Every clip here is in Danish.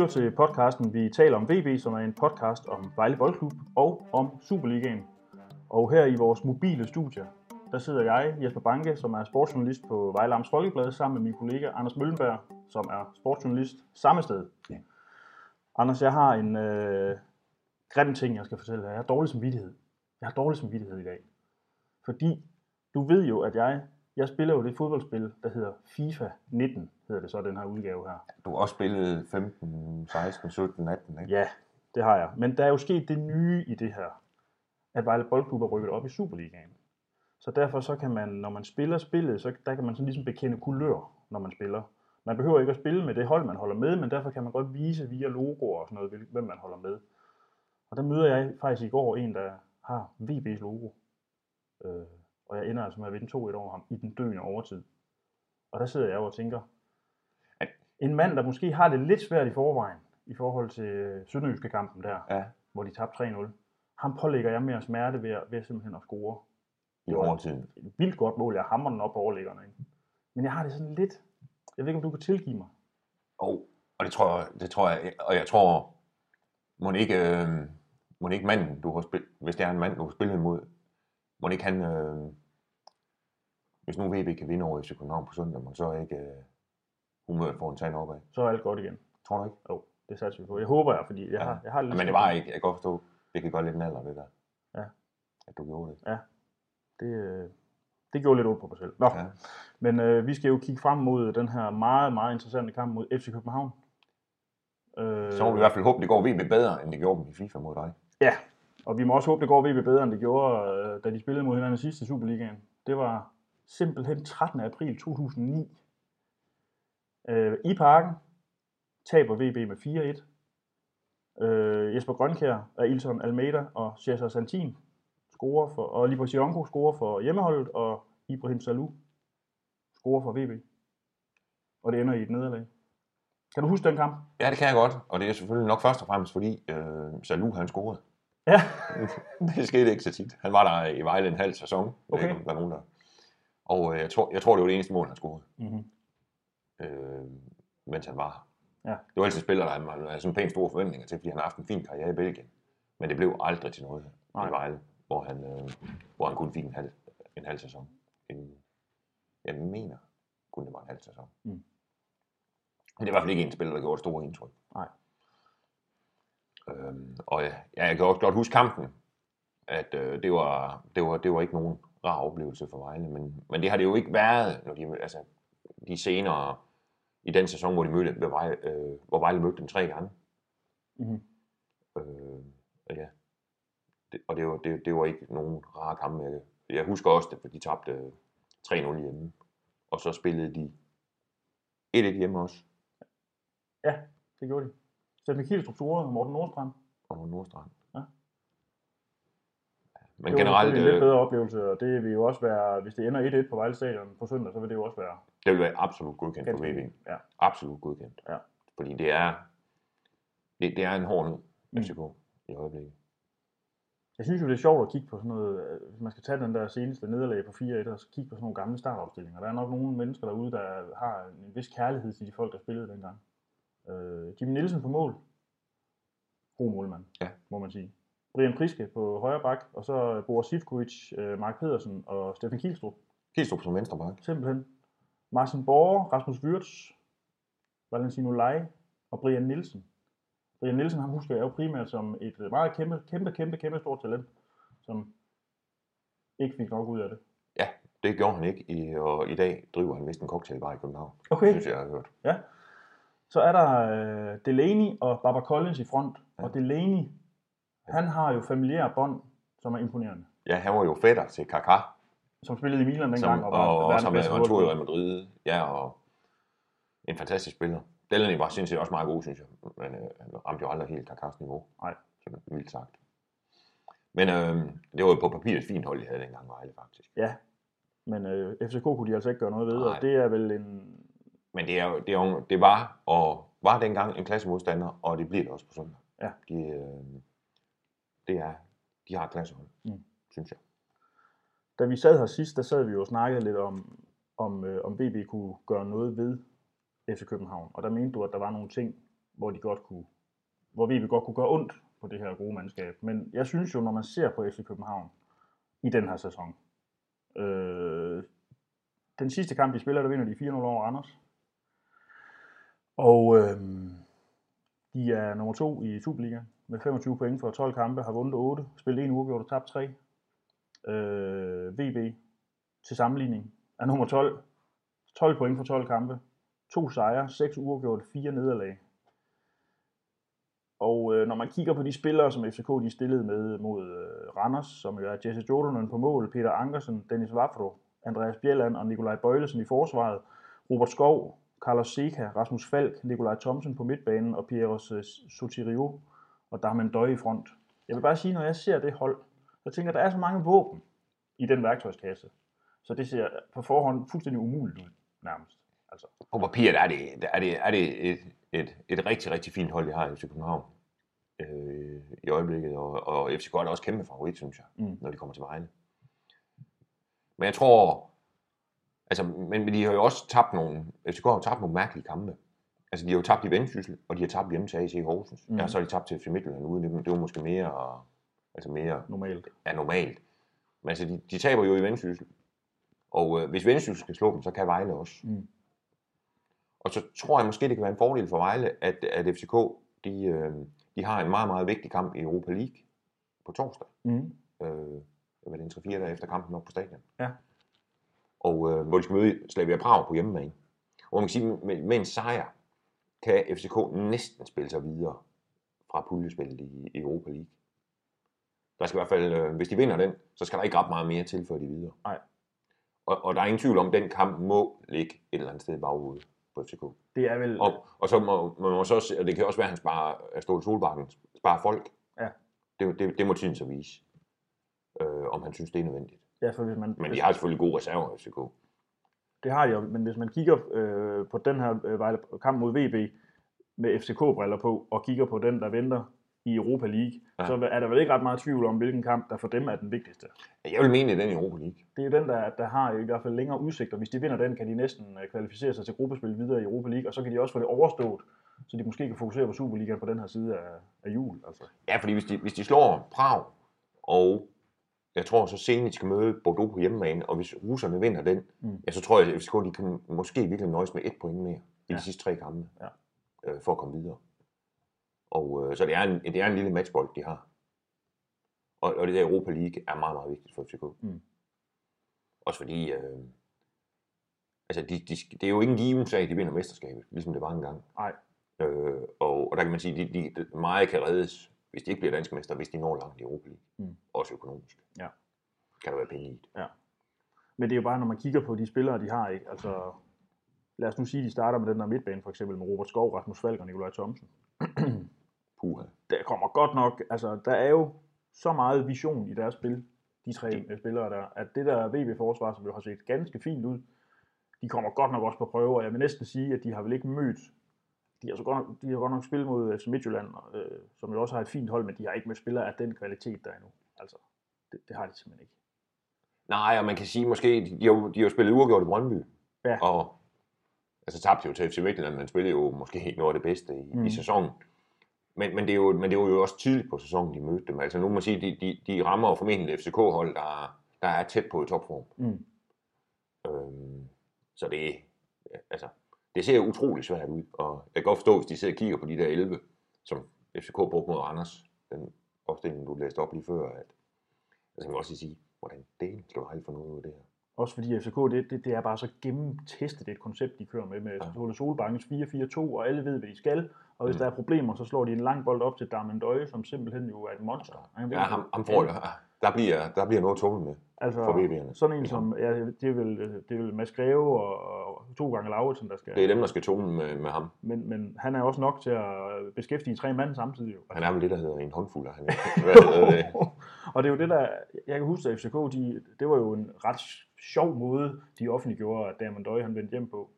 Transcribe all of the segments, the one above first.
lytter til podcasten Vi taler om VB, som er en podcast om Vejle Boldklub og om Superligaen. Og her i vores mobile studie, der sidder jeg, Jesper Banke, som er sportsjournalist på Vejle Amts Folkeblad, sammen med min kollega Anders Møllenberg, som er sportsjournalist samme sted. Ja. Anders, jeg har en øh, grim ting, jeg skal fortælle dig. Jeg har dårlig samvittighed. Jeg har dårlig samvittighed i dag. Fordi du ved jo, at jeg, jeg spiller jo det fodboldspil, der hedder FIFA 19, hedder det så, den her udgave her. Du har også spillet 15, 16, 17, 18, ikke? Ja, det har jeg. Men der er jo sket det nye i det her, at Vejle Boldklub er rykket op i Superligaen. Så derfor så kan man, når man spiller spillet, så der kan man sådan ligesom bekende kulør, når man spiller. Man behøver ikke at spille med det hold, man holder med, men derfor kan man godt vise via logoer og sådan noget, hvem man holder med. Og der møder jeg faktisk i går en, der har VB's logo. Øh, og jeg ender altså med at vinde 2-1 over ham i den døende overtid. Og der sidder jeg og tænker, at en mand, der måske har det lidt svært i forvejen, i forhold til Sønderjyske kampen der, ja. hvor de tabte 3-0, ham pålægger jeg mere smerte ved, ved simpelthen at score. I overtiden. Et vildt godt mål, jeg hammer den op på overlæggerne. Ikke? Men jeg har det sådan lidt, jeg ved ikke, om du kan tilgive mig. Oh, og det tror jeg, det tror jeg, og jeg tror, må ikke, øh, må ikke manden, du har spillet, hvis det er en mand, du har spillet imod, må ikke han, øh, hvis nu VB kan vinde over FC København på søndag, må så ikke øh, humøret få en tand opad. Så er alt godt igen. Tror du ikke? Jo, det satser vi på. Jeg håber jeg, fordi jeg, ja. har, jeg har lidt... Men det var ikke, jeg kan godt forstå, det kan godt lidt en alder, det der. Ja. At du gjorde det. Ja. Det, øh, det gjorde lidt ondt på mig selv. Nå. Ja. Men øh, vi skal jo kigge frem mod den her meget, meget interessante kamp mod FC København. Øh, så må vi i hvert fald håbe, det går VB bedre, end det gjorde dem i FIFA mod dig. Ja, og vi må også håbe, det går VB bedre, end det gjorde, øh, da de spillede mod hinanden sidste Superligaen. Det var simpelthen 13. april 2009. Øh, I parken taber VB med 4-1. Øh, Jesper Grønkær, Ilson Almeida og Cesar Santin scorer for, og Libor Sionko scorer for hjemmeholdet, og Ibrahim Salou scorer for VB. Og det ender i et nederlag. Kan du huske den kamp? Ja, det kan jeg godt. Og det er selvfølgelig nok først og fremmest, fordi øh, Salou han scorede. Ja. det skete ikke så tit. Han var der i Vejle en halv sæson. Okay. Ikke, der er nogen, der... Og øh, jeg, tror, jeg tror, det var det eneste mål, han scorede. Mm-hmm. Øh, mens han var Ja. Det var altid spiller, der havde sådan pænt store forventninger til, fordi han har haft en fin karriere i Belgien. Men det blev aldrig til noget Nej. i Vejle, hvor han, øh, hvor han kun fik en halv, en halv sæson. En, jeg mener kun det var en halv sæson. Mm. Men det er i hvert fald ikke en spiller, der gjorde et stort indtryk. Nej. Øhm, og ja, jeg kan også godt huske kampen, at øh, det, var, det, var, det var ikke nogen rar oplevelse for Vejle, men, men det har det jo ikke været, når de, altså, de senere i den sæson, hvor de mødte, hvor Vejle, øh, hvor Vejle mødte dem tre gange. Mm-hmm. Øh, ja. Det, og det var, det, det var ikke nogen rare kampe. Jeg, jeg husker også det, for de tabte 3-0 hjemme. Og så spillede de 1-1 hjemme også. Ja, det gjorde de. Steffen Kielstrup scorede og Morten Nordstrand. Og Morten Nordstrand. Ja. Men det generelt... Det er en lidt bedre oplevelse, og det vil jo også være, hvis det ender 1-1 på Vejle Stadion på søndag, så vil det jo også være... Det vil være absolut godkendt for VB. Ja. Absolut godkendt. Ja. Fordi det er, det, det er en hård nød, FCK, mm. i øjeblikket. Jeg synes jo, det er sjovt at kigge på sådan noget, hvis man skal tage den der seneste nederlag på 4-1, og så kigge på sådan nogle gamle startopstillinger. Der er nok nogle mennesker derude, der har en vis kærlighed til de folk, der spillede dengang. Øh, Jimmy Nielsen på mål. God målmand, ja. må man sige. Brian Priske på højre bak, og så Boris Sivkovic, øh, Mark Pedersen og Steffen Kielstrup. Kielstrup som venstre bak. Simpelthen. Martin Borger, Rasmus Wirtz, Valentino Lai og Brian Nielsen. Brian Nielsen, han husker jeg jo primært som et meget kæmpe, kæmpe, kæmpe, kæmpe stort talent, som ikke fik nok ud af det. Ja, det gjorde han ikke, i, og i dag driver han vist en cocktailbar i København. Okay. Synes jeg, jeg har hørt. Ja. Så er der uh, Delaney og Barbara Collins i front, ja. og Delaney, han har jo familiære bånd, som er imponerende. Ja, han var jo fætter til Kaká. Som spillede i Milan dengang. Som, og, og, og som han tog i Real Madrid. Ja, og en fantastisk spiller. Delaney var sindssygt også meget god, synes jeg. Men øh, han ramte jo aldrig helt Kakas niveau. Nej. Sådan vildt sagt. Men øh, det var jo på papiret et fint hold, de havde dengang Vejle, faktisk. Ja, men øh, FCK kunne de altså ikke gøre noget ved, Nej. og det er vel en... Men det, er jo, det, er jo, det var og var dengang en klassemodstander, og det bliver det også på søndag. Ja. De, øh, det er, de har klassehold, mm. synes jeg. Da vi sad her sidst, der sad vi jo og snakkede lidt om, om, øh, om BB kunne gøre noget ved FC København. Og der mente du, at der var nogle ting, hvor de godt kunne, hvor vi godt kunne gøre ondt på det her gode mandskab. Men jeg synes jo, når man ser på FC København i den her sæson, øh, den sidste kamp, de spiller, der vinder de 4-0 over Anders. Og øh, de er nummer to i Superliga med 25 point for 12 kampe, har vundet 8, spillet en uafgjort og tabt 3. Øh, VB til sammenligning er nummer 12, 12 point for 12 kampe, to sejre, 6 uafgjort, 4 nederlag. Og øh, når man kigger på de spillere, som FCK de stillede med mod øh, Randers, som jo er Jesse Jordanen på mål, Peter Ankersen, Dennis Vafro, Andreas Bjelland og Nikolaj Bøjlesen i forsvaret, Robert Skov, Carlos Seca, Rasmus Falk, Nikolaj Thomsen på midtbanen og Pierre Sotirio og Darmen Døje i front. Jeg vil bare sige, når jeg ser det hold, så tænker jeg, der er så mange våben i den værktøjskasse. Så det ser på forhånd fuldstændig umuligt ud, nærmest. Altså. På papiret er det, er det, er det et, et, et rigtig, rigtig fint hold, de har i FC København øh, i øjeblikket, og, og FCK er også kæmpe favorit, synes jeg, mm. når de kommer til Vejle. Men jeg tror, altså, men, men de har jo også tabt nogle, FCK har jo tabt nogle mærkelige kampe. Altså, de har jo tabt i Vendsyssel, og de har tabt hjemme til AC Horsens. Mm. Ja, så har de tabt til FC Midtjylland ude. Det, det var måske mere, altså mere normalt. Ja, normalt. Men altså, de, de taber jo i Vendsyssel. Og øh, hvis Vendsyssel skal slå dem, så kan Vejle også. Mm. Og så tror jeg måske, det kan være en fordel for Vejle, at, at FCK, de, øh, de har en meget, meget vigtig kamp i Europa League på torsdag. Mm. Øh, hvad det, en 3-4 dage efter kampen op på stadion. Ja. Og øh, hvor de skal møde Slavia Prag på hjemmebane. Og man kan sige, med, med en sejr, kan FCK næsten spille sig videre fra puljespillet i, i Europa League. Der skal i hvert fald, øh, hvis de vinder den, så skal der ikke ret meget mere til, før de videre. Nej. Og, og der er ingen tvivl om, at den kamp må ligge et eller andet sted i baghovedet på FCK. Det er vel... Og, og så må man må så, og det kan også være, at han sparer, at Ståle Solbakken sparer folk. Ja. Det, det, det må tiden så vise, øh, om han synes, det er nødvendigt. Ja, for hvis man, Men de har selvfølgelig gode reserver, FCK. Det har de jo, men hvis man kigger øh, på den her øh, kamp mod VB med FCK-briller på, og kigger på den, der venter i Europa League, ja. så er der vel ikke ret meget tvivl om, hvilken kamp, der for dem er den vigtigste. Jeg vil mene, at den i Europa League. Det er den, der, der har i hvert fald længere udsigter. Hvis de vinder den, kan de næsten øh, kvalificere sig til gruppespil videre i Europa League, og så kan de også få det overstået, så de måske kan fokusere på Superligaen på den her side af, af jul. Altså. Ja, fordi hvis de, hvis de slår Prag, og jeg tror så senere, de skal møde Bordeaux på hjemmebane, og hvis russerne vinder den, mm. ja, så tror jeg, at FCK de kan måske virkelig nøjes med et point mere i ja. de sidste tre kampe, ja. øh, for at komme videre. Og øh, så det er, en, det er en lille matchbold, de har. Og, og det der Europa League er meget, meget vigtigt for FCK. Mm. Også fordi, øh, altså de, de, det er jo ingen given sag, de vinder mesterskabet, ligesom det var engang. Nej. Øh, og, og der kan man sige, at de, de, meget kan reddes, hvis de ikke bliver danske mester, hvis de når langt i Europa League. Mm. Også økonomisk. Ja. Kan der være penge i det. Ja. Men det er jo bare, når man kigger på de spillere, de har, ikke? Altså, lad os nu sige, at de starter med den der midtbane, for eksempel med Robert Skov, Rasmus Falk og Nikolaj Thomsen. Puha. Der kommer godt nok, altså der er jo så meget vision i deres spil, de tre det. spillere der, at det der VB-forsvar, som jo har set ganske fint ud, de kommer godt nok også på prøve, og jeg vil næsten sige, at de har vel ikke mødt, de har, så godt, nok, de har godt nok spillet mod FC Midtjylland, øh, som jo også har et fint hold, men de har ikke med spillere af den kvalitet der endnu. Altså, det, det har de simpelthen ikke. Nej, og man kan sige måske, de har, de har spillet uafgjort i Brøndby, ja. og altså tabte jo til FC Midtjylland, men spillede jo måske ikke noget af det bedste i, mm. i sæsonen. Men, men, det er jo, men det er jo også tidligt på sæsonen, de mødte dem. Altså nu må man sige, de, de, de rammer jo formentlig FCK-hold, der, der er tæt på i topform. Mm. Øhm, så det, altså, det ser utrolig svært ud, og jeg kan godt forstå, hvis de sidder og kigger på de der 11, som FCK brugte mod Randers, den opstilling, du læste op lige før, at, altså man også sige, hvordan det skal du for noget ud af det her. Også fordi FCK, det, det, det er bare så gennemtestet et koncept, de kører med, med ja. Solbangens 4-4-2, og alle ved, hvad de skal, og hvis mm. der er problemer, så slår de en lang bold op til Darmen Døje, som simpelthen jo er et monster. Han ja, ham, ham får det. Der bliver, der bliver noget tumlet med altså, for VB'erne. Sådan en som, ja, det er vel, det er vel Mads Greve og, og to gange Lauritsen, der skal... Det er dem, der skal tumle med, med ham. Men, men han er også nok til at beskæftige tre mand samtidig. Jo. Han er vel det, der hedder en håndfuld af han. og det er jo det, der... Jeg kan huske, at FCK, de, det var jo en ret sjov måde, de offentliggjorde, at Damon Døje han vendte hjem på.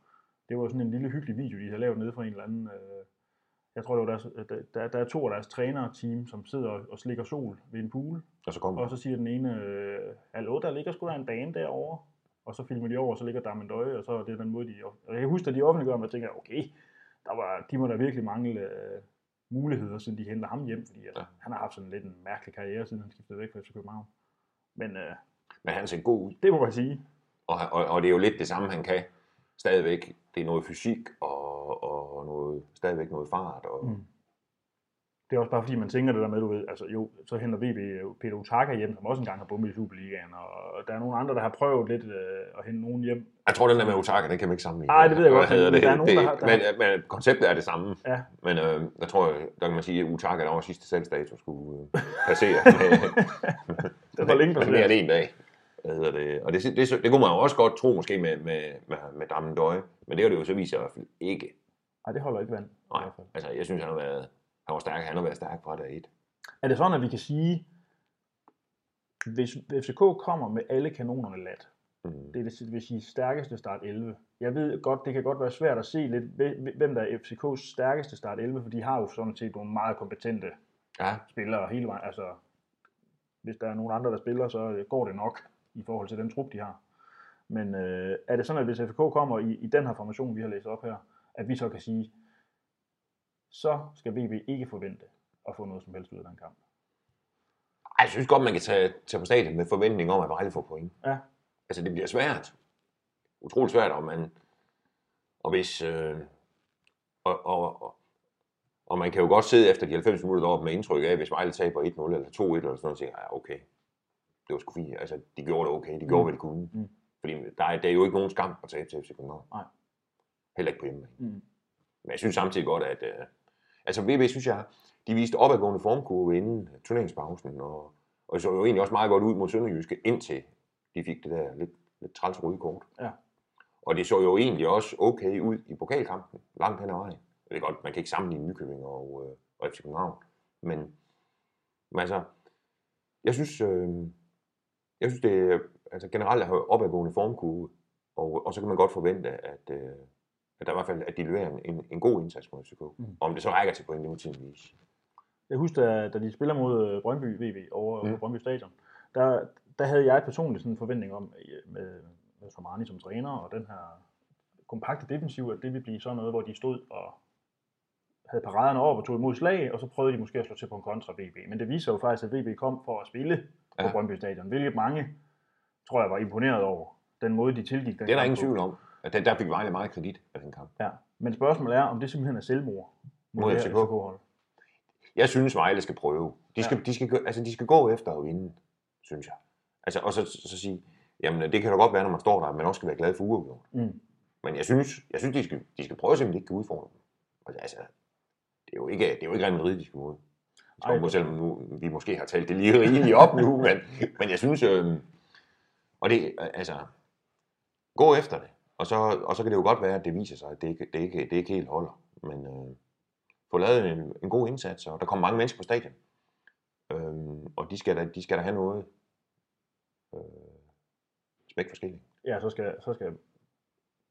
Det var sådan en lille hyggelig video, de havde lavet nede fra en eller anden... Øh, jeg tror, det var deres, der, der er to af deres trænerteam, som sidder og, og slikker sol ved en pool. Og så, kommer. og så siger den ene, øh, hallo, der ligger sgu da en bane derovre. Og så filmer de over, og så ligger der en døje, og så er det den måde, de... Og jeg kan huske, at de offentliggør, og jeg tænker, okay, der var, de må da virkelig mangle øh, muligheder, siden de henter ham hjem, fordi at, Ja. han har haft sådan lidt en mærkelig karriere, siden han skiftede væk fra FC København. Men øh, Men han ser god ud. det må man sige. Og, og, og det er jo lidt det samme, han kan. Stadigvæk, det er noget fysik og, og noget, stadigvæk noget fart. Og, Mm. Det er også bare fordi, man tænker det der med, du ved, altså jo, så henter VB Peter Utaka hjem, som også engang har bumpet i Superligaen, og der er nogle andre, der har prøvet lidt øh, at hente nogen hjem. Jeg tror, den der med Otaka, den kan man ikke sammenligne. Nej, det ved jeg godt, men det? der er nogen, det, der har- der men, men, konceptet er det samme. Ja, Men øh, der tror jeg, der kan man sige, at Utaka, der var sidste salgsdato, skulle øh, passere. det var længe med mere end en dag. Hvad hedder det? Og det, det, det, det, kunne man jo også godt tro, måske med, med, med, med Drammen Døje. Men det har det jo så vist sig i hvert fald ikke. Nej, det holder ikke vand. Nej, altså jeg synes, han har været, han var stærk, han har været stærk fra dag et. Er det sådan, at vi kan sige, hvis FCK kommer med alle kanonerne lat, Mm. det er det det vil sige stærkeste start 11. Jeg ved godt, det kan godt være svært at se lidt, hvem hvem der er FCK's stærkeste start 11, for de har jo sådan set nogle meget kompetente Ja, spillere hele vejen. Altså, hvis der er nogen andre, der spiller, så går det nok i forhold til den trup, de har. Men øh, er det sådan, at hvis FCK kommer i, i den her formation, vi har læst op her, at vi så kan sige, så skal VB ikke forvente at få noget som helst ud af den kamp. Ej, jeg synes godt, man kan tage, tage på stadion med forventning om, at Vejle får point. Ja. Altså, det bliver svært. Utroligt svært, og man... Og hvis... Øh, og, og, og, og man kan jo godt sidde efter de 90 minutter deroppe med indtryk af, hvis Vejle taber 1-0 eller 2-1 eller sådan noget, og tænker, ja, okay, det var sgu fint. Altså, de gjorde det okay. De gjorde, Mm. hvad de kunne. Mm. Fordi der er, der er jo ikke nogen skam at tabe til FC København. Nej. Heller ikke på hjemme. Mm. Men jeg synes samtidig godt, at... Øh, altså, VB, synes jeg, de viste opadgående formkurve inden turneringspausen, og, og så jo egentlig også meget godt ud mod Sønderjyske, indtil de fik det der lidt, lidt træls røde kort. Ja. Og det så jo egentlig også okay ud i pokalkampen, langt hen ad vejen. Det er godt, man kan ikke sammenligne Nykøbing og, øh, og FC København. Men, men altså, jeg synes, øh, jeg synes det altså generelt er opadgående formkurve, og, og så kan man godt forvente, at, øh, at der i hvert fald at de leverer en, en, god indsats mod FCK. Mm. Om det så rækker til point, det må tiden vise. Jeg husker, da, da de spiller mod øh, Brøndby VB over Mm. Brøndby Stadion, der, der havde jeg personligt sådan en forventning om, øh, med, med Somani som træner, og den her kompakte defensiv, at det ville blive sådan noget, hvor de stod og havde paraderne over og tog imod slag, og så prøvede de måske at slå til på en kontra VB. Men det viser jo faktisk, at VB kom for at spille på Ja. Brøndby Stadion, hvilket mange, tror jeg, var imponeret over. Den måde, de tilgik den Det er der ingen på. tvivl om. Der, der fik Vejle meget kredit af den kamp. Ja. Men spørgsmålet er, om det simpelthen er selvmord Mod det FCK. Jeg synes, Vejle skal prøve. De skal, ja. de skal, gå- altså, de skal gå efter at vinde, synes jeg. Altså, og så, så sige, jamen det kan da godt være, når man står der, at man også skal være glad for uafgjort. Mm. Men jeg synes, jeg synes de, skal, de skal prøve at se, om de ikke kan udfordre dem. Og Altså, det er jo ikke, det er jo ikke Real Madrid, de skal mod. Ej. Så selvom nu, vi måske har talt det lige rigeligt op nu, men, men jeg synes, øh, og det, altså, gå efter det. Og så, og så kan det jo godt være, at det viser sig, at det ikke, det ikke, det ikke helt holder. Men øh, få lavet en, en god indsats, og der kommer mange mennesker på stadion. Øhm, og de skal, da, de skal da have noget øh, smæk forskelligt. ja, så skal, så skal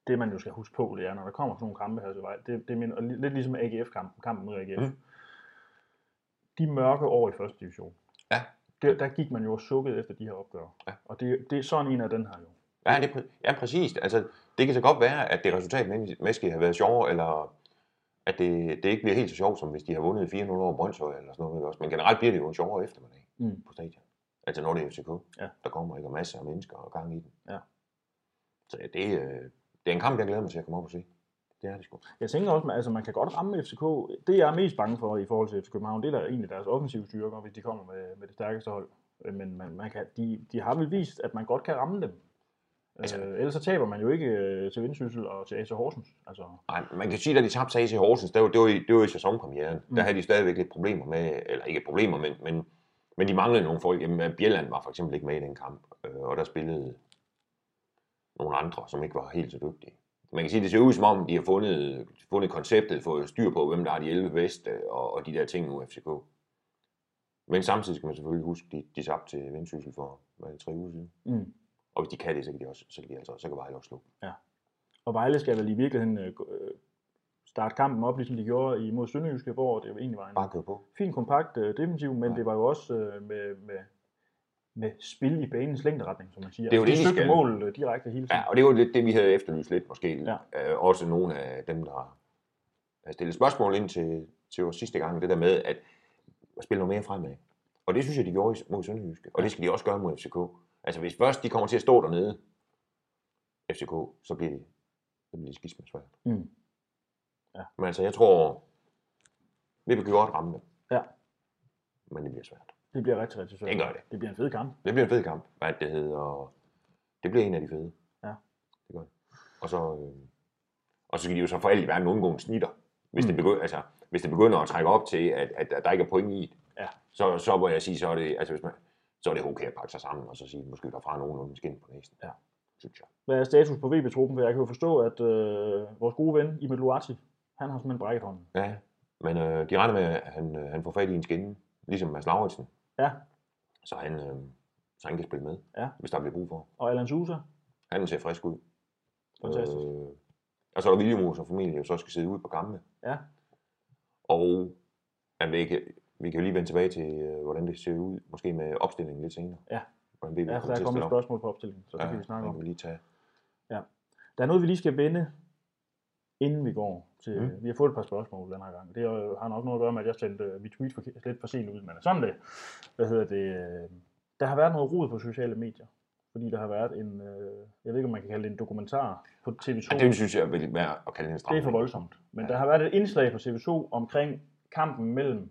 det man jo skal huske på, det er, når der kommer sådan nogle kampe her til vej, det, det minder, og li- lidt ligesom AGF-kampen, kampen mod AGF. Mm. Mm. De mørke år i første division, Ja. der, der gik man jo og sukkede efter de her opgør. Ja. Og det, det er sådan en af den her jo. Ja, det, præ- ja, præcis. Altså, det kan så godt være, at det resultat måske har været sjovere, eller at det, det ikke bliver helt så sjovt, som hvis de har vundet 4-0 over Brøndshøj eller sådan noget. Også. Men generelt bliver det jo en sjovere eftermiddag Mm. på stadion. Altså når det er FCK, Ja. der kommer ikke masser af mennesker og gang i den. Ja. Så ja, det, øh, det er en kamp, jeg glæder mig til at komme op og se. Det er det sgu. Jeg tænker også, at altså, man kan godt ramme FCK. Det jeg er mest bange for i forhold til FC København, det er egentlig deres offensive styrker, hvis de kommer med, med det stærkeste hold. Øh, Men man, man kan, de, de har vel vist, at man godt kan ramme dem. Altså- øh, ellers så taber man jo ikke øh, til Vendsyssel og til AC Horsens. Altså, Nej, man kan sige, at de tabte til Horsens, det var, det var, i, det var i sæsonpremieren. Mm. Der havde de stadigvæk lidt problemer med, eller ikke problemer, men, men, men de manglede nogle folk. Jamen, Bjelland var for eksempel ikke med i den kamp, øh, og der spillede nogle andre, som ikke var helt så dygtige. Man kan sige, at det ser ud som om, de har fundet, fundet konceptet, fået styr på, hvem der er de 11 bedste, og, og de der ting nu, FCK. Men samtidig skal man selvfølgelig huske, de, de tabte til Vendsyssel for hvad tre uger siden. mm. Og hvis de kan det, så kan de også, så kan de altså, så kan Vejle også slå. Og Vejle skal vel i virkeligheden øh, øh, starte kampen op, ligesom de gjorde imod Sønderjyske, hvor det jo egentlig var en Bare kør på. fin, kompakt øh, defensiv, men Ja. det var jo også øh, med, med, med spil i banens længderetning, som man siger. Det er jo Altså, det, de skal. mål øh, direkte hele tiden. Ja, og det var lidt det, vi havde efterlyst lidt måske. Ja. Øh, også nogle af dem, der havde stillet spørgsmål ind til, til vores sidste gang, det der med at, at spille noget mere fremad. Og det synes jeg, de gjorde i- mod Sønderjyske, og det skal de også gøre mod FCK. Altså hvis først de kommer til at stå dernede, FCK, så bliver det, så bliver det skidt svært. Mm. Men altså, jeg tror, vi kan godt ramme dem, Ja, men det bliver svært. det bliver rigtig, rigtig svært. Det gør det. Det bliver en fed kamp. Det bliver en fed kamp, hvad det hedder, og det bliver en af de fede. Ja. Det gør det. Og så, øh, og så skal de jo så for alt i verden undgå en snitter. Hvis, Mm. det begynder, altså, hvis det begynder at trække op til, at, at, at der ikke er point i det, Ja. så, så må jeg sige, så er det, altså hvis man, så er det okay at pakke sig sammen, og så sige, måske derfra nogenlunde skin på næsen. Ja. Synes jeg. Hvad er status på VB-truppen? For jeg kan jo forstå, at øh, vores gode ven, Imel Luati, han har simpelthen brækket hånden. Ja, men øh, de regner med, at han, øh, han får fat i en skinne, ligesom Mads Lauritsen, Ja, så han, øh, så han kan spille med, Ja. hvis der bliver brug for. og Alan Sousa. Han ser frisk ud. Fantastisk. Øh, og så er der William, som jo så skal sidde ude på kampene. Ja, Og jamen, vi, kan, vi kan jo lige vende tilbage til, øh, hvordan det ser ud, måske med opstillingen lidt senere. Ja. Hvordan det ja for der er kommet et spørgsmål på opstillingen, så det kan vi snakke om. kan vi lige tage. Der er noget, vi lige skal vende, inden vi går til... Mm. Vi har fået et par spørgsmål den her gang. Det har nok noget at gøre med, at jeg sendte øh, mit tweet for, lidt for sent ud, men sådan det. Hvad hedder det? øh, Der har været noget rod på sociale medier. Fordi der har været en, øh, jeg ved ikke, om man kan kalde det en dokumentar på TV2. Ja, det synes jeg vil være at kalde det en Det stram. er for voldsomt. Men Ja. der har været et indslag på TV2 omkring kampen mellem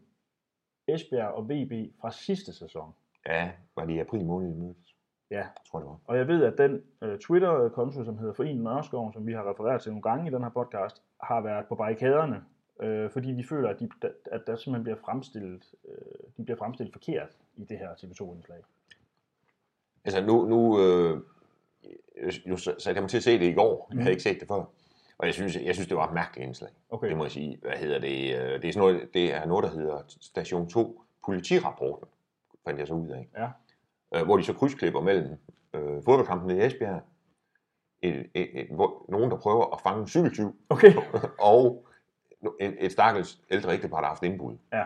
Esbjerg og VB fra sidste sæson. Ja, var det i april måned, vi mødtes? Ja, Jeg tror, det var. og jeg ved, at den uh, Twitter-konto, som hedder Foreningen Nørreskoven, som vi har refereret til nogle gange i den her podcast, har været på barrikaderne, øh, fordi de føler, at, de, at der simpelthen bliver fremstillet, øh, de bliver fremstillet forkert i det her TV2-indslag. Altså nu, nu øh, jo, så satte jeg mig til at se det i går. Jeg Mhm. havde ikke set det før. Og jeg synes, jeg synes det var et mærkeligt indslag. Okay. Det må jeg sige. Hvad hedder det? øh, Det er, sådan noget, det er noget, der hedder Station 2 politirapporten, fandt jeg så ud af. Ja. Øh, hvor de så krydsklipper mellem øh, fodboldkampen i Esbjerg, et, et, et, hvor, nogen, der prøver at fange en cykeltyv, Okay. og et, et stakkels ældre ægtepar, der har haft indbrud. Ja.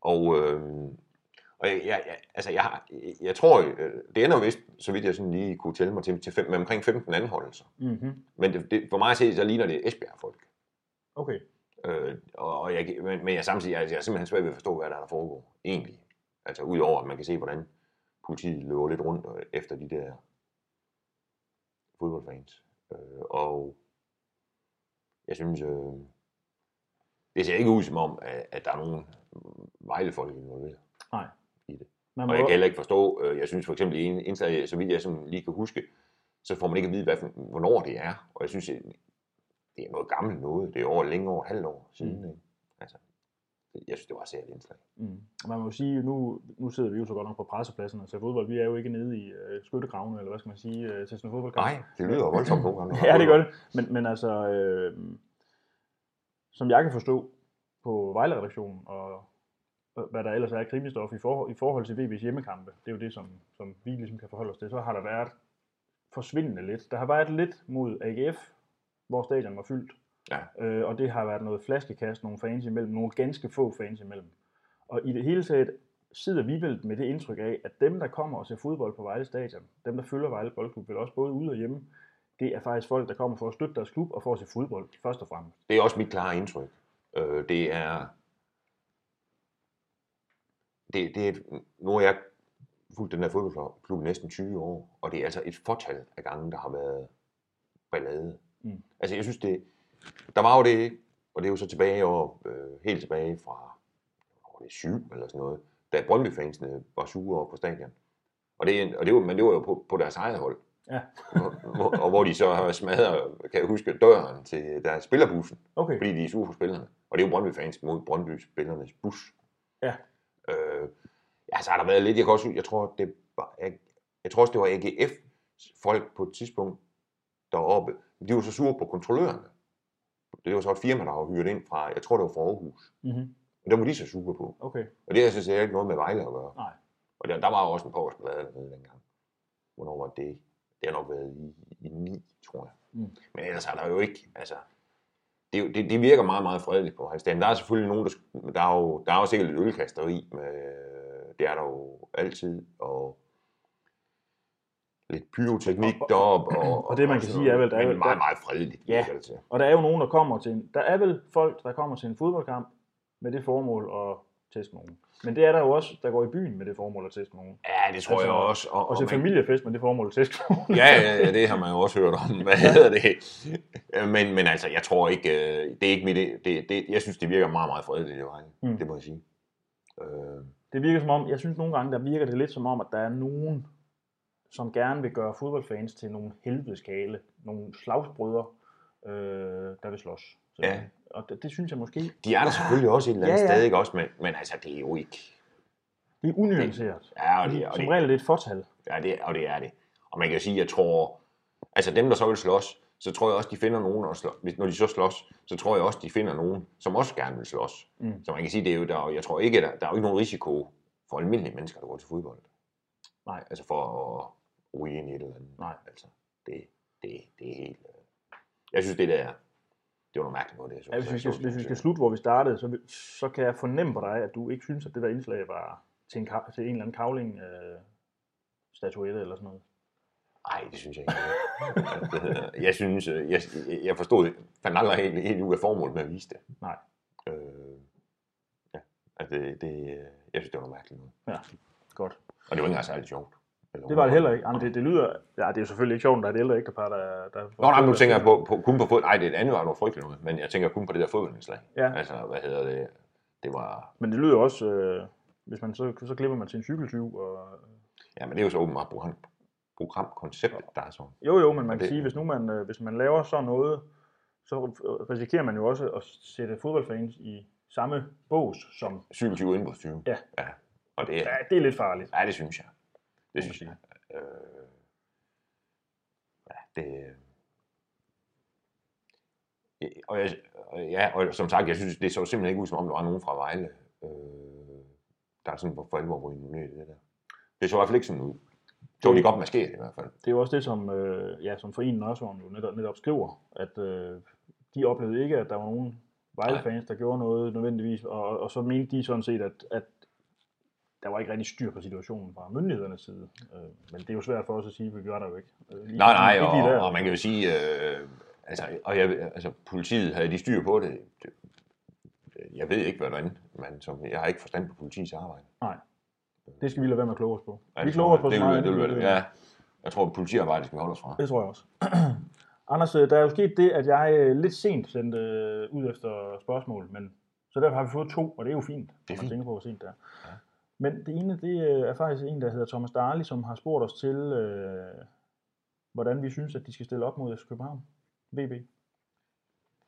Og, øh, og jeg, jeg, jeg, altså jeg, har- jeg tror, øh, det ender vist, så vidt jeg sådan lige kunne tælle mig til, til fem, med omkring 15 anholdelser. Mm-hmm. Men det, det, for mig at se, så ligner det Esbjerg-folk. Okay. Øh, og og jeg, men, men jeg samtidig, altså, jeg er simpelthen svært ved at forstå, hvad der, er, der foregår, egentlig. Altså udover, at man kan se, hvordan politiet løber lidt rundt øh, efter de der fodboldfans. Øh, og jeg synes, øh, det ser ikke ud som om, at, at der er nogen vejlefolk involveret Nej. Man Og må, jeg kan heller ikke forstå, øh, jeg synes for eksempel i en indslag, så vidt jeg sådan lige kan huske, så får man ikke at vide, hvad, hvornår det er. Og jeg synes, det det er noget gammelt noget. Det er over længe over halvt år siden. Mm. Altså, jeg synes, det var et indslag. mm, man må jo sige, nu, nu sidder vi jo så godt nok på pressepladsen og ser fodbold. Vi er jo ikke nede i øh, skyttegravene, eller hvad skal man sige, øh, til sådan en fodboldkamp. Nej, det lyder voldsomt nogle gange. Ja, det gør det. Men, men altså, øh, som jeg kan forstå på Vejle-redaktionen, og og hvad der ellers er af krimistof i, forhold, i forhold til VB's hjemmekampe, det er jo det, som, som vi ligesom kan forholde os til, så har der været forsvindende lidt. Der har været lidt mod AGF, hvor stadion var fyldt, Ja. øh, og det har været noget flaskekast, nogle fans imellem, nogle ganske få fans imellem. Og i det hele taget sidder vi vel med det indtryk af, at dem, der kommer og ser fodbold på Vejle Stadion, dem, der følger Vejle Boldklub, vel også både ude og hjemme, det er faktisk folk, der kommer for at støtte deres klub og for at se fodbold, først og fremmest. Det er også mit klare indtryk. Øh, det er... Det, det er nu har jeg fulgt den der fodboldklub næsten 20 år, og det er altså et fortal af gange, der har været ballade. Mm. Altså jeg synes det, der var jo det, og det er jo så tilbage over, øh, helt tilbage fra var det syv eller sådan noget, da Brøndby-fansene var sure på stadion. Og det, og det var, men det var jo på, på deres eget hold. Ja. og, hvor- og hvor de så har smadret, kan jeg huske, døren til deres spillerbussen Okay. fordi de er sure for spillerne. Og det er jo Brøndby-fans mod Brøndby-spillernes bus. Ja. Ja, så har der været lidt, jeg kan også, jeg tror, det var, jeg, jeg tror også, det var AGF folk på et tidspunkt deroppe. De var så sure på kontrollørerne. Det var så et firma, der var hyret ind fra, jeg tror, det var fra Aarhus. Mm-hmm. Og der var de så sure på. Okay. Og det har så ikke noget med Vejle at gøre. Nej. Og der, der var også en påskeblad dernede dengang. Hvornår var det? Det har nok været i, i 9, tror jeg. Mm. Men ellers er der jo ikke, altså, det, jo- det, det virker meget, meget fredeligt på Halsdagen. Der er selvfølgelig nogen, der, der er jo, der er jo sikkert lidt ølkasteri, med, det er der jo altid, og lidt pyroteknik deroppe. Og, og det, man kan sådan sige, er vel, der er vel- meget, meget fredeligt. Ja. det til. Og der er jo nogen, der kommer til en, der er vel folk, der kommer til en fodboldkamp med det formål at teste nogen. Men det er der jo også, der går i byen med det formål at teste nogen. Ja, det tror Altså, jeg også. Og, Og til familiefest med det formål at teste nogen. Ja, ja, ja, det har man jo også hørt om. Hvad hedder det? Men, men altså, jeg tror ikke, øh, det er ikke mit, det, det, jeg synes, det virker meget, meget fredeligt i vejen. Mm. Det må jeg sige. Øh, Det virker som om, jeg synes nogle gange, der virker det lidt som om, at der er nogen, som gerne vil gøre fodboldfans til nogle helvedeskale, nogle slagsbrødre, øh, der vil slås. Så, Ja. Og det, det, synes jeg måske, de er der selvfølgelig også et eller andet Ja, ja, sted, ikke også? Men, men altså, det er jo ikke... det er unuanceret. Ja, og det, og Som det, regel er det et fortal. ja, det, og det er det. Og man kan sige, jeg tror... Altså dem, der så vil slås, så tror jeg også, de finder nogen, at slå, når de så slås, så tror jeg også, de finder nogen, som også gerne vil slås. Mm. Så man kan sige, det er jo, der, er jeg tror ikke, der, der er jo ikke nogen risiko for almindelige mennesker, der går til fodbold. Nej. Altså for at ryge ind i et eller andet. Nej. Altså, det, det, det er helt... øh, Jeg synes, det der, det var noget mærkeligt noget, det så. Ja, hvis, vi skal, hvis vi skal slutte, hvor vi startede, så, så kan jeg fornemme på dig, at du ikke synes, at det der indslag var til en, til en eller anden kavling øh, statuette eller sådan noget. Nej, det synes jeg ikke. jeg synes, øh, jeg, jeg forstod, fandt aldrig helt, helt ud af formålet med at vise det. Nej. Øh, ja, altså det, det, øh, jeg synes, det var noget mærkeligt noget. Ja, godt. Og det var ikke engang særlig sjovt. Eller Det var det heller ikke. Jamen, det, det lyder... Ja, det er jo selvfølgelig ikke sjovt, når der er et ældre ægtepar, der... der Nå, nej, nu tænker jeg på, på, kun på fod. Nej, det andet var noget frygteligt noget, men jeg tænker kun på det der fodboldindslag. Ja. Altså, hvad hedder det? Det var... Men det lyder også... Øh, hvis man så, så klipper man til en cykeltyv. Og, Ja, men det er jo så åbenbart program, programkonceptet, der er sådan. jo, jo, men man kan sige, hvis nu man, øh, hvis man laver sådan noget, så risikerer man jo også at sætte fodboldfans i samme bås som... Cykeltyve indbrudstyve. Ja. ja. Og det, Ja, det er lidt farligt. ja, det synes jeg. Det synes jeg. Øh, ja, det... Og, jeg, ja, og som sagt, jeg synes, det så simpelthen ikke ud, som om der var nogen fra Vejle, øh, der er sådan for alvor involveret i det der. Det så i hvert fald ikke sådan ud. Så var de godt maskeret i hvert fald. Det er jo også det, som, øh, ja, som foreningen også jo netop, netop skriver, at øh, de oplevede ikke, at der var nogen Vejle-fans, der gjorde noget nødvendigvis, og, og så mente de sådan set, at, at der var ikke rigtig styr på situationen fra myndighedernes side. Øh, men det er jo svært for os at sige, for vi gør der jo ikke. Øh, lige- Nej, nej, lige der. og, og man kan jo sige, øh, altså, og jeg, altså, politiet havde de styr på det. det jeg ved ikke, hvordan, men som, jeg har ikke forstand på politiets arbejde. Nej, det skal vi lade være med at kloge os på. Ja, vi det kloger os på det, meget. vil, det, vil, vi- ja, jeg tror, at politiarbejde skal vi holde os fra. Det tror jeg også. Anders, øh, der er jo sket det, at jeg øh, lidt sent sendte øh, ud efter spørgsmål, men så derfor har vi fået to, og det er jo fint, når man fint. tænker på, hvor sent det er. Ja. Men det ene, det er faktisk en, der hedder Thomas Darley, som har spurgt os til, øh, hvordan vi synes, at de skal stille op mod FC København. VB.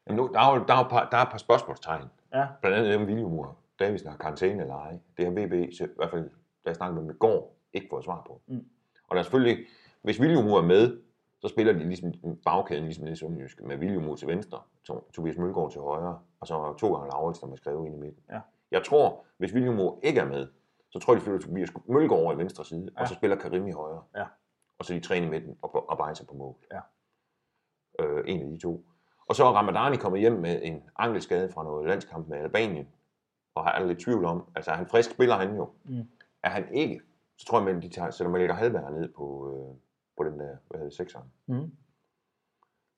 Jamen, nu, der, er jo, der, er jo par, der er et par spørgsmålstegn. Ja, Blandt andet dem Viljumur. Davidsen har karantæne eller ej. Det har VB, i hvert fald, da jeg snakkede med dem i går, ikke fået svar på. Mm. Og der er selvfølgelig, hvis Viljumur er med, så spiller de ligesom bagkæden, ligesom det i Sønderjyske, med Viljumur til venstre, To- Tobias Mølgaard til højre, og så to gange Laurits, der må skrive ind i midten. Ja. Jeg tror, hvis Viljumur ikke er med, så tror jeg, de flytter Tobias Mølgaard over i venstre side, ja. Og så spiller Karim i højre. Ja. Og så de træner i midten og, og Bejser på mål. Ja. Øh, en af de to. Og så er Ramadani kommet hjem med en ankelskade fra noget landskamp med Albanien, og har lidt tvivl om, altså han frisk, spiller han jo. Mm. Er han ikke, så tror jeg, at de tager, sætter Melker Halberg ned på, øh, på den der, hvad hedder det, sekseren. mm.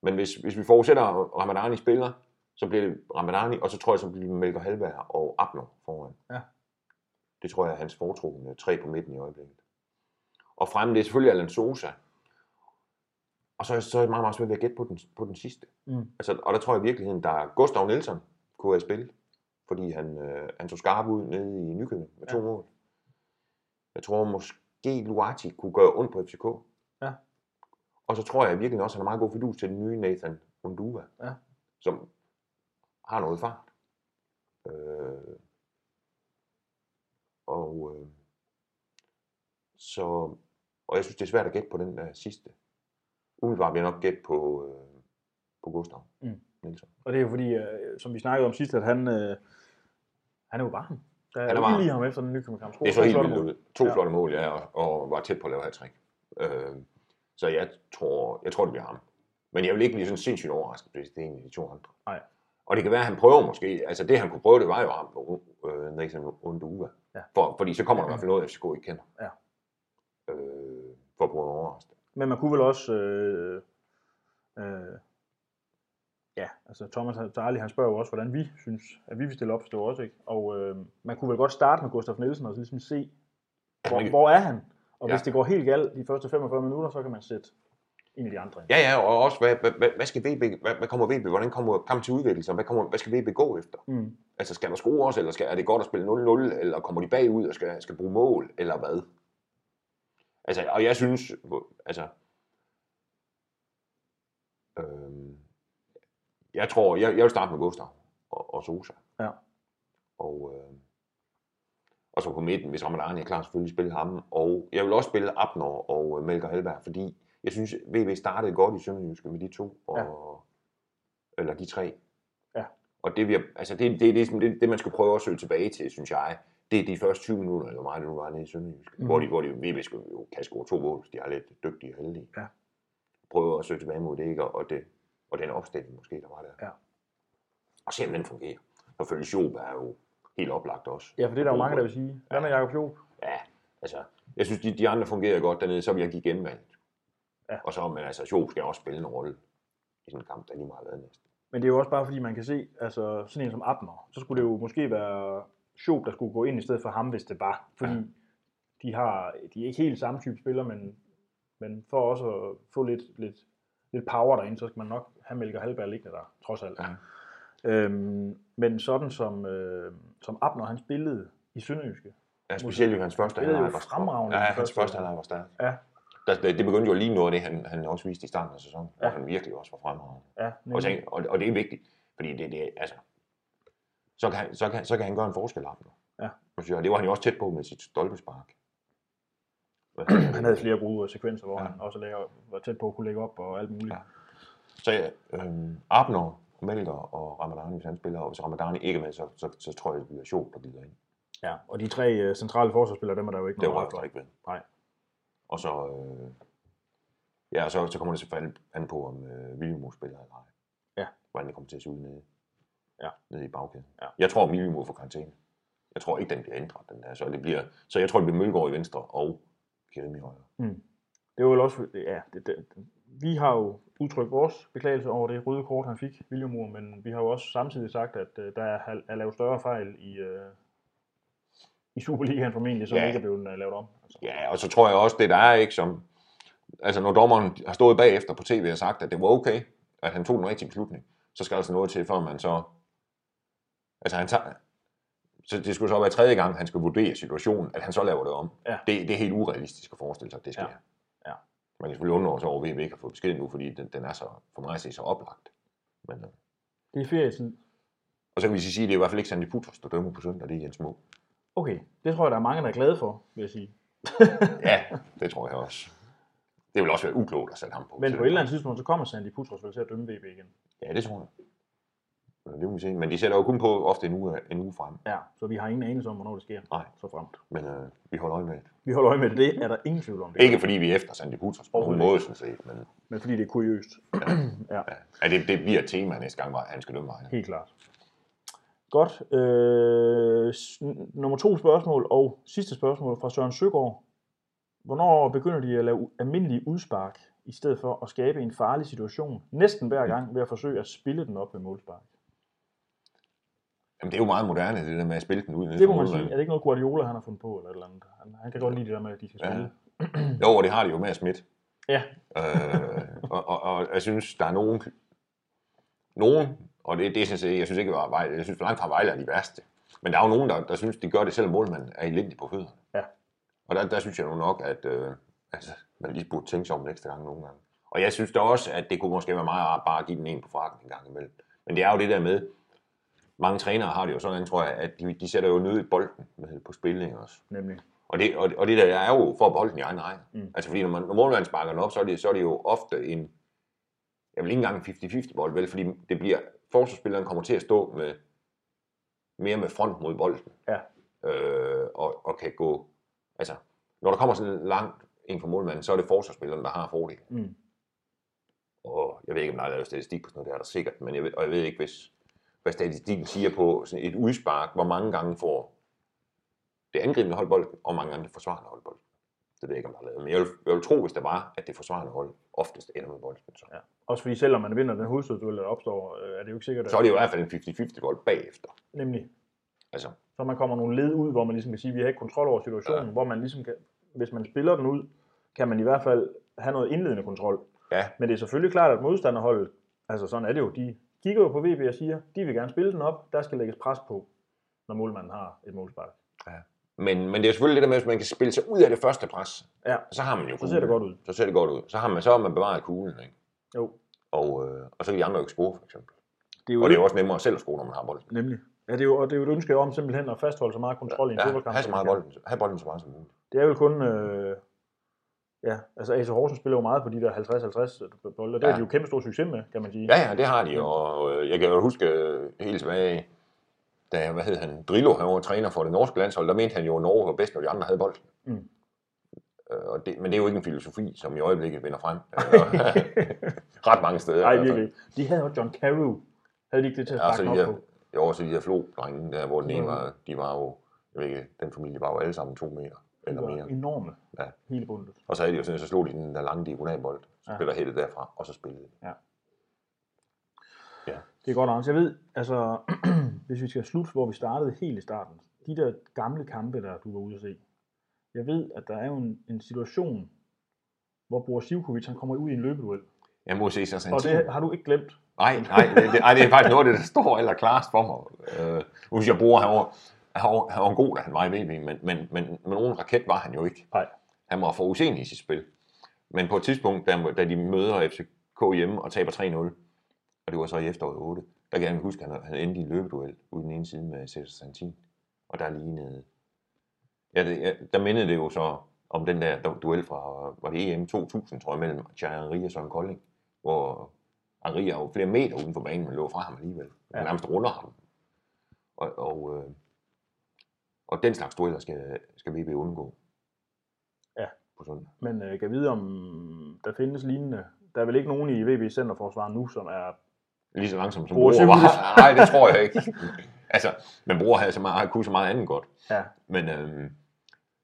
Men hvis, hvis vi forudsætter, at Ramadani spiller, så bliver det Ramadani, og så tror jeg, så bliver det Melker Halberg og Abner foran. Ja. Det tror jeg er hans foretrukne tre på midten i øjeblikket. Og fremme det er selvfølgelig Alan Sosa. Og så, så er det meget, meget svært ved at gætte på den, på den sidste. Mm. Altså, og der tror jeg i virkeligheden, der er Gustav Nielsen kunne have spillet, fordi han, øh, han så skarp ud nede i Nykøbing med to Ja. mål. Jeg tror måske Luati kunne gøre ondt på FCK. Ja. Og så tror jeg virkelig også, at han har meget god fidus til den nye Nathan Unduva, Ja. som har noget fart. Øh, og øh, så, og jeg synes, det er svært at gætte på den der sidste. Umiddelbart vil jeg nok gætte på, øh, på Gustav Mm. Nielsen. Og det er jo fordi, øh, som vi snakkede om sidst, at han, øh, han er jo varm. Der er, Han er lige ham efter den nye kamp. Det er så helt vildt ud. To Ja. flotte mål, ja, og, og var tæt på at lave hat øh, Så jeg tror, jeg tror, det bliver ham. Men jeg vil ikke blive sådan sindssygt overrasket, hvis det er en af de to andre. Nej. Og det kan være, at han prøver måske, altså det han kunne prøve, det var jo ham, øh, Nathan Unduva. Ja. For, fordi så kommer der i hvert fald noget, FCK ikke kender. Ja. Øh, for at prøve at overraske. Men man kunne vel også... Øh, øh, ja, altså Thomas Darli, han spørger jo også, hvordan vi synes, at vi vil stille op, for også ikke. Og øh, man kunne vel godt starte med Gustaf Nielsen og så ligesom se, hvor, hvor er han? Og Ja. hvis det går helt galt de første 45 minutter, så kan man sætte en af de andre. Ja, ja, og også, hvad, hvad, hvad, skal VB, hvad, hvad kommer VB, hvordan kommer kampen til udvikling, hvad, kommer, hvad skal VB gå efter? Mm. Altså, skal der score også, eller skal, er det godt at spille 0-0, eller kommer de bagud og skal, skal bruge mål, eller hvad? Altså, og jeg synes, altså, øhm, jeg tror, jeg, jeg vil starte med Gustav og, og Sosa. Ja. Og, øh, og så på midten, hvis Ramadan er klar, selvfølgelig spille ham. Og jeg vil også spille Abner og øh, Melker Halberg, fordi jeg synes, VB startede godt i Sønderjyske med de to, og, ja. eller de tre. Ja. Og det, vi, altså det, det, det, det, det, man skal prøve at søge tilbage til, synes jeg, det er de første 20 minutter, eller meget det nu var nede i Sønderjysk, mm. hvor, de, hvor de, VB skulle jo kan score to mål, de er lidt dygtige og heldige. Ja. Prøve at søge tilbage mod det, ikke? Og, det, og den opstilling måske, der var der. Ja. Og se, om den fungerer. Selvfølgelig Job er jo helt oplagt også. Ja, for det er der jo mange, der vil sige. Hvad med Jacob Job? Ja, altså, jeg synes, de, de andre fungerer godt dernede, så vil jeg give genvalgt. Ja. Og så, men altså, Job skal også spille en rolle i sådan en kamp, der lige meget været næsten. Men det er jo også bare fordi, man kan se, altså sådan en som Abner, så skulle det jo måske være Schob, der skulle gå ind i stedet for ham, hvis det var. Fordi Ja. de, har, de er ikke helt samme type spiller, men, men for også at få lidt, lidt, lidt power derinde, så skal man nok have Melker Halberg liggende der, trods alt. Ja. Øhm, men sådan som, øh, som Abner, han spillede i Sønderjyske. Ja, specielt i hans første jo halvleg var fremragende Ja, hans første halvleg. var stærk. Ja, Der, det, det begyndte jo lige noget af det, han, han også viste i starten af sæsonen, ja. Han virkelig også var fremragende. ja, Og, så, og, og det er vigtigt, fordi det, det altså, så kan, så, kan, så kan han gøre en forskel af Ja. Og det var han jo også tæt på med sit stolpespark. han havde flere gode sekvenser, hvor Ja. han også lægger, var tæt på at kunne lægge op og alt muligt. Ja. Så ja, øhm, Abner, Melker og Ramadan, hvis han spiller, og hvis Ramadan ikke er med, så, så, så tror jeg, det bliver sjovt, der glider ind. Ja, og de tre øh, centrale forsvarsspillere, dem er der jo ikke Det noget for. der ikke ved. Nej. Og så, øh, ja, så, så kommer det selvfølgelig an på, om øh, William spiller eller ej. Ja. Hvordan det kommer til at se ud nede, Ja. nede i bagkæden. Ja. Jeg tror, William får karantæne. Jeg tror ikke, den bliver ændret, den der. Så, det bliver, så jeg tror, det bliver Mølgaard i venstre og Kerem i højre. Det var jo også, ja, det, det, vi har jo udtrykt vores beklagelse over det røde kort, han fik, William Moore, men vi har jo også samtidig sagt, at øh, der er, er lavet større fejl i, øh, i Superligaen formentlig, som Ja. ja. ikke er blevet øh, lavet om. Altså, Ja, og så tror jeg også, det der er ikke som... Altså, når dommeren har stået bagefter på tv og sagt, at det var okay, at han tog den rigtige beslutning, så skal der altså noget til, før man så... Altså, han tager... Så det skulle så være tredje gang, han skal vurdere situationen, at han så laver det om. Ja. Det, det er helt urealistisk at forestille sig, at det sker. Ja. Ja. Man kan selvfølgelig undre sig over, at vi ikke har fået besked nu, fordi den, den er så, for mig at se, så oplagt. Men, øh, Det er ferietid. og så kan vi sige, at det er i hvert fald ikke Sandy Putros, der dømmer på søndag, det er Jens Må. Okay, det tror jeg, der er mange, der er glade for, vil jeg sige. Ja, det tror jeg også. Det vil også være uklogt at sætte ham på. Men på et eller andet tidspunkt, så kommer Sandy Putros vel til at dømme VB igen. Ja, det tror jeg. Det må vi se. Men de sætter jo kun på ofte en uge, en uge frem. Ja, så vi har ingen anelse om, hvornår det sker. Nej. Så fremt. Men øh, vi holder øje med det. Vi holder øje med det, det er der ingen tvivl om. Det. Ikke fordi vi er efter Sandy Putros på nogen måde, sådan set. Men Men fordi det er kuriøst. ja. ja, det, det bliver et tema næste gang, hvor han skal dømme mig. Helt klart. Godt. Øh, nummer to spørgsmål og sidste spørgsmål fra Søren Søgaard. Hvornår begynder de at lave almindelige udspark, i stedet for at skabe en farlig situation, næsten hver gang ved at forsøge at spille den op med målspark? Jamen, det er jo meget moderne, det der med at spille den ud. Det må man sige. Er det ikke noget Guardiola, han har fundet på, eller et eller andet? Han, han kan godt lide det der med, at de skal Ja. spille. Jo, og det har de jo med at smitte. Ja. Øh, og, og, og, jeg synes, der er nogen, nogen og det, det synes jeg, jeg synes ikke, at Vejle, jeg synes, for langt fra Vejle er de værste. Men der er jo nogen, der, der synes, de gør det, selvom målmanden er elendig på fødderne. Ja. Og der, der synes jeg jo nok, at øh, altså, man lige burde tænke sig om en ekstra gang nogle gange. Og jeg synes da også, at det kunne måske være meget rart bare at give den en på frakken en gang imellem. Men det er jo det der med, mange trænere har det jo sådan, tror jeg, at de, de sætter jo nød i bolden med, på spil også. Nemlig. Og det, og, og det der er jo for at beholde den i egen egen. Mm. Altså fordi når, man, når målmanden sparker den op, så er, det, så er det jo ofte en, jeg vil ikke engang en 50-50 bold, vel, fordi det bliver, forsvarsspilleren kommer til at stå med, mere med front mod bolden. Ja. Øh, og, og kan gå, altså, når der kommer sådan langt ind for målmanden, så er det forsvarsspilleren, der har fordel. Mm. Og jeg ved ikke, om der er lavet statistik på sådan noget, det er der sikkert, men jeg ved, og jeg ved ikke, hvis, hvad statistikken siger på sådan et udspark, hvor mange gange får det angribende hold bolden, og hvor mange gange det forsvarende hold bolden. Det ved jeg ikke, om der er lavet. Men jeg vil, jeg vil tro, hvis der var, at det forsvarende hold oftest ender med bolden. Så, Ja. Også fordi selvom man vinder den hovedstødduel, der opstår, øh, er det jo ikke sikkert, at så er det jo i hvert fald en 50-50 bold bagefter. nemlig, Altså, så man kommer nogle led ud, hvor man ligesom kan sige, at vi har ikke kontrol over situationen, ja. hvor man ligesom kan, hvis man spiller den ud, kan man i hvert fald have noget indledende kontrol. ja, Men det er selvfølgelig klart, at modstanderholdet, altså sådan er det jo, de kigger jo på VB og siger, de vil gerne spille den op, der skal lægges pres på, når målmanden har et målspark. men, men det er jo selvfølgelig det der med, hvis man kan spille sig ud af det første pres, Ja, så har man jo så ser det godt ud. Så ser det godt ud. Så har man, så har man bevaret kuglen, ikke? Jo, Og, øh, og så kan de andre jo ikke score, for eksempel. det er jo, Og det er jo også nemmere selv at score, når man har bolden. Nemlig. Ja, det er jo, og det er jo et ønske om simpelthen at fastholde så meget kontrol i en Ja, fodboldkamp. have så meget bolden, have bolden så meget som muligt. Det er vel kun... Øh, ja, altså AC Horsens spiller jo meget på de der 50-50 bolde, og det ja. Er de jo kæmpe stor succes med, kan man sige. Ja, ja, det har de, og øh, jeg kan jo huske øh, helt tilbage, da, hvad hed han, Drillo, han var træner for det norske landshold, der mente han jo, at Norge var bedst, når de andre havde bolden. Mm. Øh, Og det, men det er jo ikke en filosofi, som i øjeblikket vinder frem. Øh, Ret mange steder. Nej, virkelig. De havde jo John Carew. Havde de ikke det til at Ja, så sparke de ja, op der, på? jo, så de der flo-drenge der, hvor den ene Mm. var, de var jo, jeg ved ikke, den familie var jo alle sammen to meter Eller var mere. enorme. Ja. Hele bundet. Og så havde de jo sådan, så slog de den der lange diagonalbold, så Ja. spiller hættet derfra, og så spillede de. Det er godt, Anders. Jeg ved, altså, hvis vi skal slutte, hvor vi startede helt i starten. De der gamle kampe, der du var ude at se. Jeg ved, at der er jo en, en situation, hvor Bror Sivkovic, han kommer ud i en løbeduel. Jeg må se så Og det har du ikke glemt. Nej, nej, det, det, ej, det er faktisk noget af det, der står allerklarest for mig. Øh, hvis jeg bruger, var, han var, han var god, da han var i VB, men, men, men, men nogen raket var han jo ikke. Nej. Han var for usenig i sit spil. Men på et tidspunkt, da, da de møder FCK hjemme og taber 3-0, og det var så i efteråret 8, der kan jeg huske, at han, han endte i løbeduel ude den ene side med Cesar Santin. Og der lignede... Ja, det, ja, der mindede det jo så om den der du- duel fra, var det EM 2000, tror jeg, mellem Thierry og Søren Kolding, hvor Henry er jo flere meter uden for banen, men lå fra ham alligevel. Han Ja. nærmest runder ham. Og, og, øh, og den slags dueller skal, skal VB undgå. Ja. På søndag. Men øh, kan vide, om der findes lignende. Der er vel ikke nogen i VB Centerforsvar nu, som er... Lige så langsomt som Bror var. Nej, det tror jeg ikke. altså, men Bror havde så meget, havde kunne så meget andet godt. Ja, Men,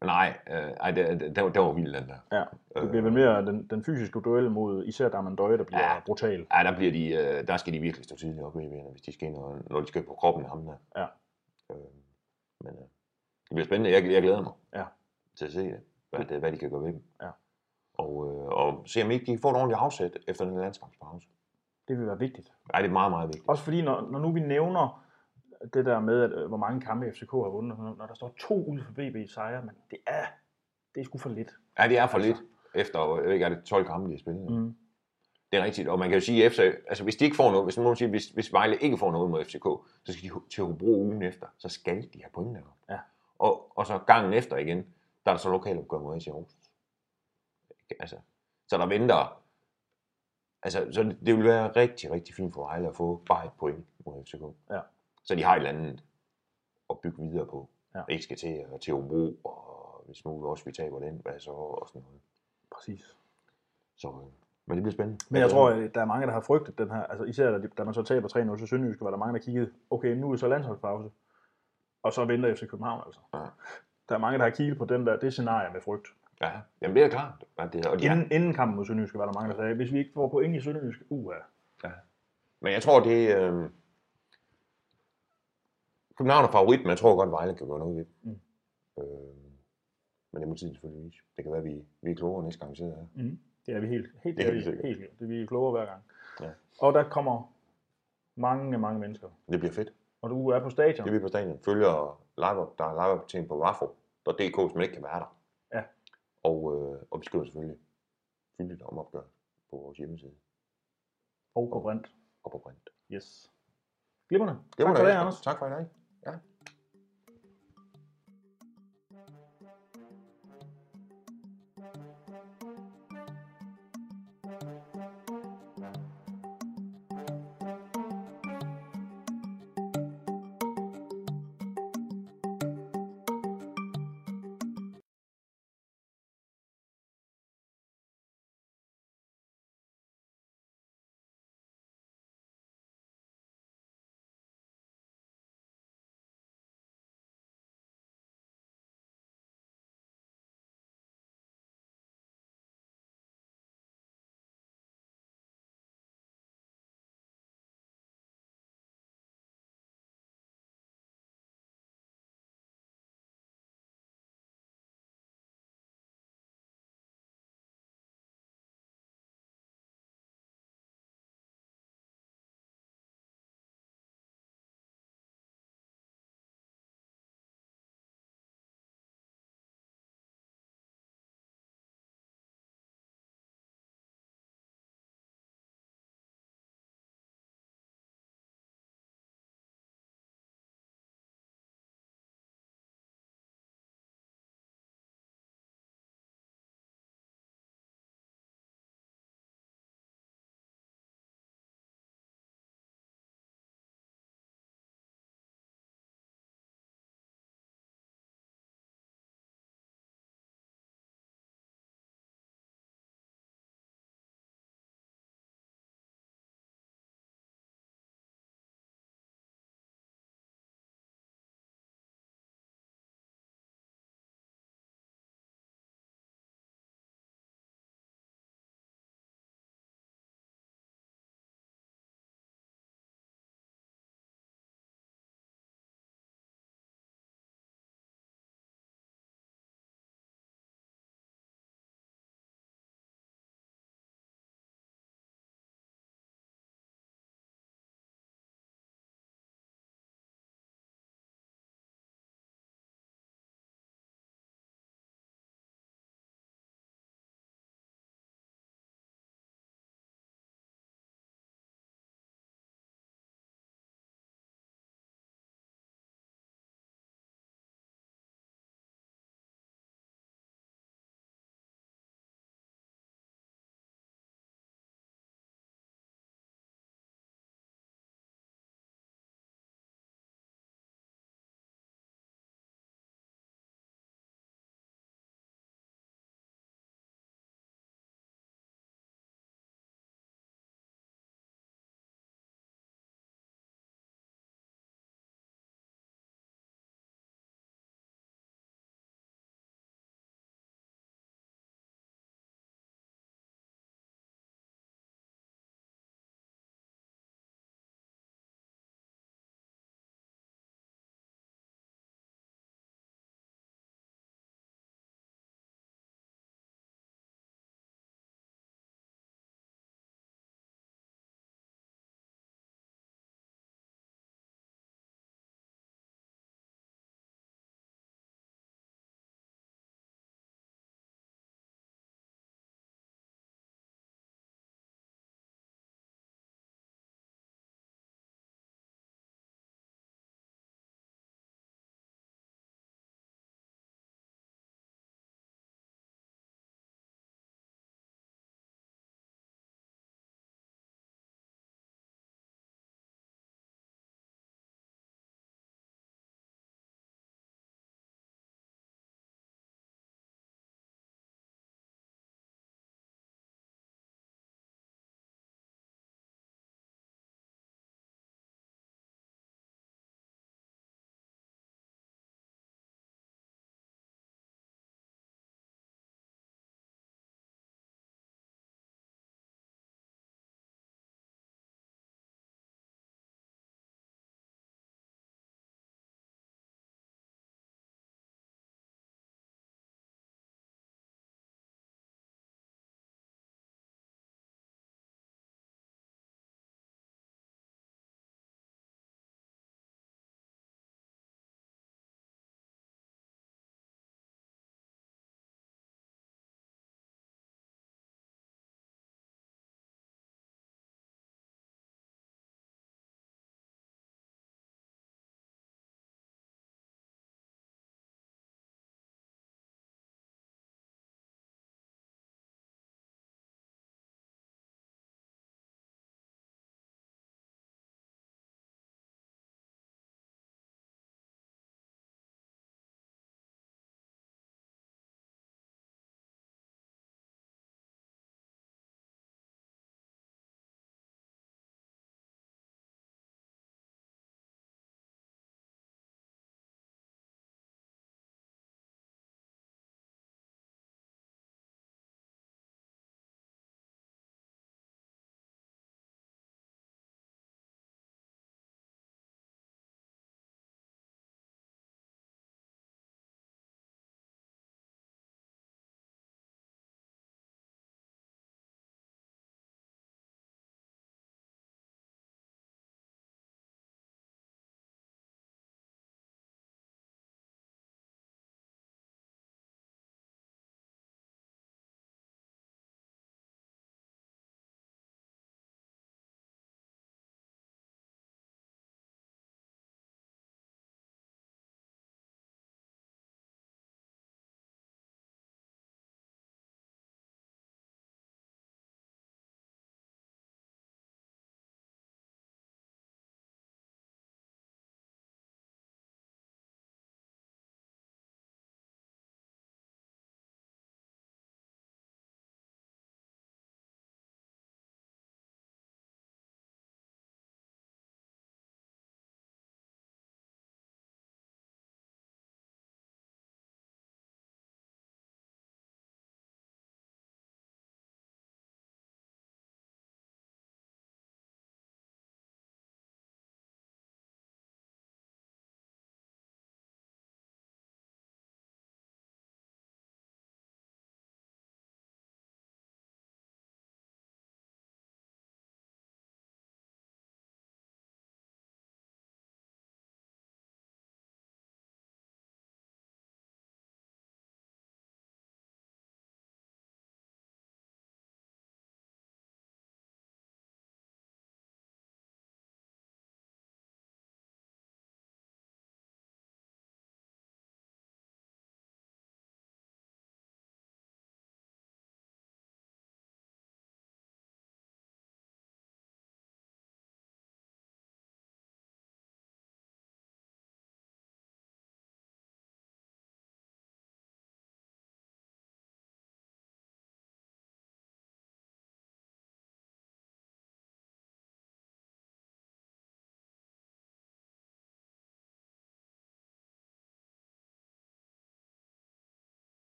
men nej, øh, ej, det, det, det, var, det var vild, den der. ja. Det bliver vel mere den, den fysiske duel mod især Darman Døje, der bliver Ja. brutal. Ja, der, bliver de, øh, der skal de virkelig stå tidligt op hvis de skal ind, og, når de skal på kroppen af ham der. Ja. Øh, men øh, bliver spændende. Jeg, jeg glæder mig Ja. til at se det, hvad, det, hvad de kan gøre ved dem. Ja. Og, øh, og se om ikke de kan få et ordentligt afsæt efter den landskampspause. Det vil være vigtigt. Nej, det er meget, meget vigtigt. Også fordi, når, når nu vi nævner det der med, at, øh, hvor mange kampe FCK har vundet, når der står to ud for VB sejre, men det er, det er sgu for lidt. Ja, det er for lidt efter, jeg ved ikke, er det 12 kampe, de har spillet. Mm. Det er rigtigt, og man kan jo sige, efter, altså hvis de ikke får noget, hvis nogen siger, hvis, hvis Vejle ikke får noget mod FCK, så skal de til Hobro ugen efter, så skal de have point deroppe. Ja. Og, og så gangen efter igen, der er der så lokalopgør mod AC Aarhus. Altså, så der venter, altså, så det, det vil være rigtig, rigtig fint for Vejle at få bare et point mod FCK. Ja. Så de har et eller andet at bygge videre på. Ja. Ikke skal til, til Hobro, og hvis nu også vi taber den, hvad så, og sådan noget. Præcis. Så, øh, men det bliver spændende. Men jeg tror, at der er mange, der har frygtet den her, altså især da, man så taber 3-0 til Sønderjyske, var der mange, der kiggede, okay, nu er det så landsholdspause, og så venter FC København altså. Ja. Der er mange, der har kigget på den der, det scenarie med frygt. Ja, jamen det er klart. At det, og de Ja. er, Inden, inden kampen mod Sønderjyske var der mange, der sagde, hvis vi ikke får point i Sønderjyske, uha. men jeg tror, det er... Øh, København er favorit, men jeg tror godt, Vejle kan gøre noget ved. Mm. Øh, men det må tiden selvfølgelig vise. Det kan være, at vi, vi er klogere næste gang, vi sidder her. Mm. Det er vi helt, helt, Det er vi sikkert. helt, helt, det er vi er klogere hver gang. Ja. Og der kommer mange, mange mennesker. Det bliver fedt. Og du er på stadion. Det er vi på stadion. Følger live der er live ting på wafo.dk, hvis man ikke kan være der. Ja. Og, øh, og vi skriver selvfølgelig fyldigt om opgør på vores hjemmeside Og på brint. og på print. Yes. Var Tak for det, Anders. Tak for i dag. Ja.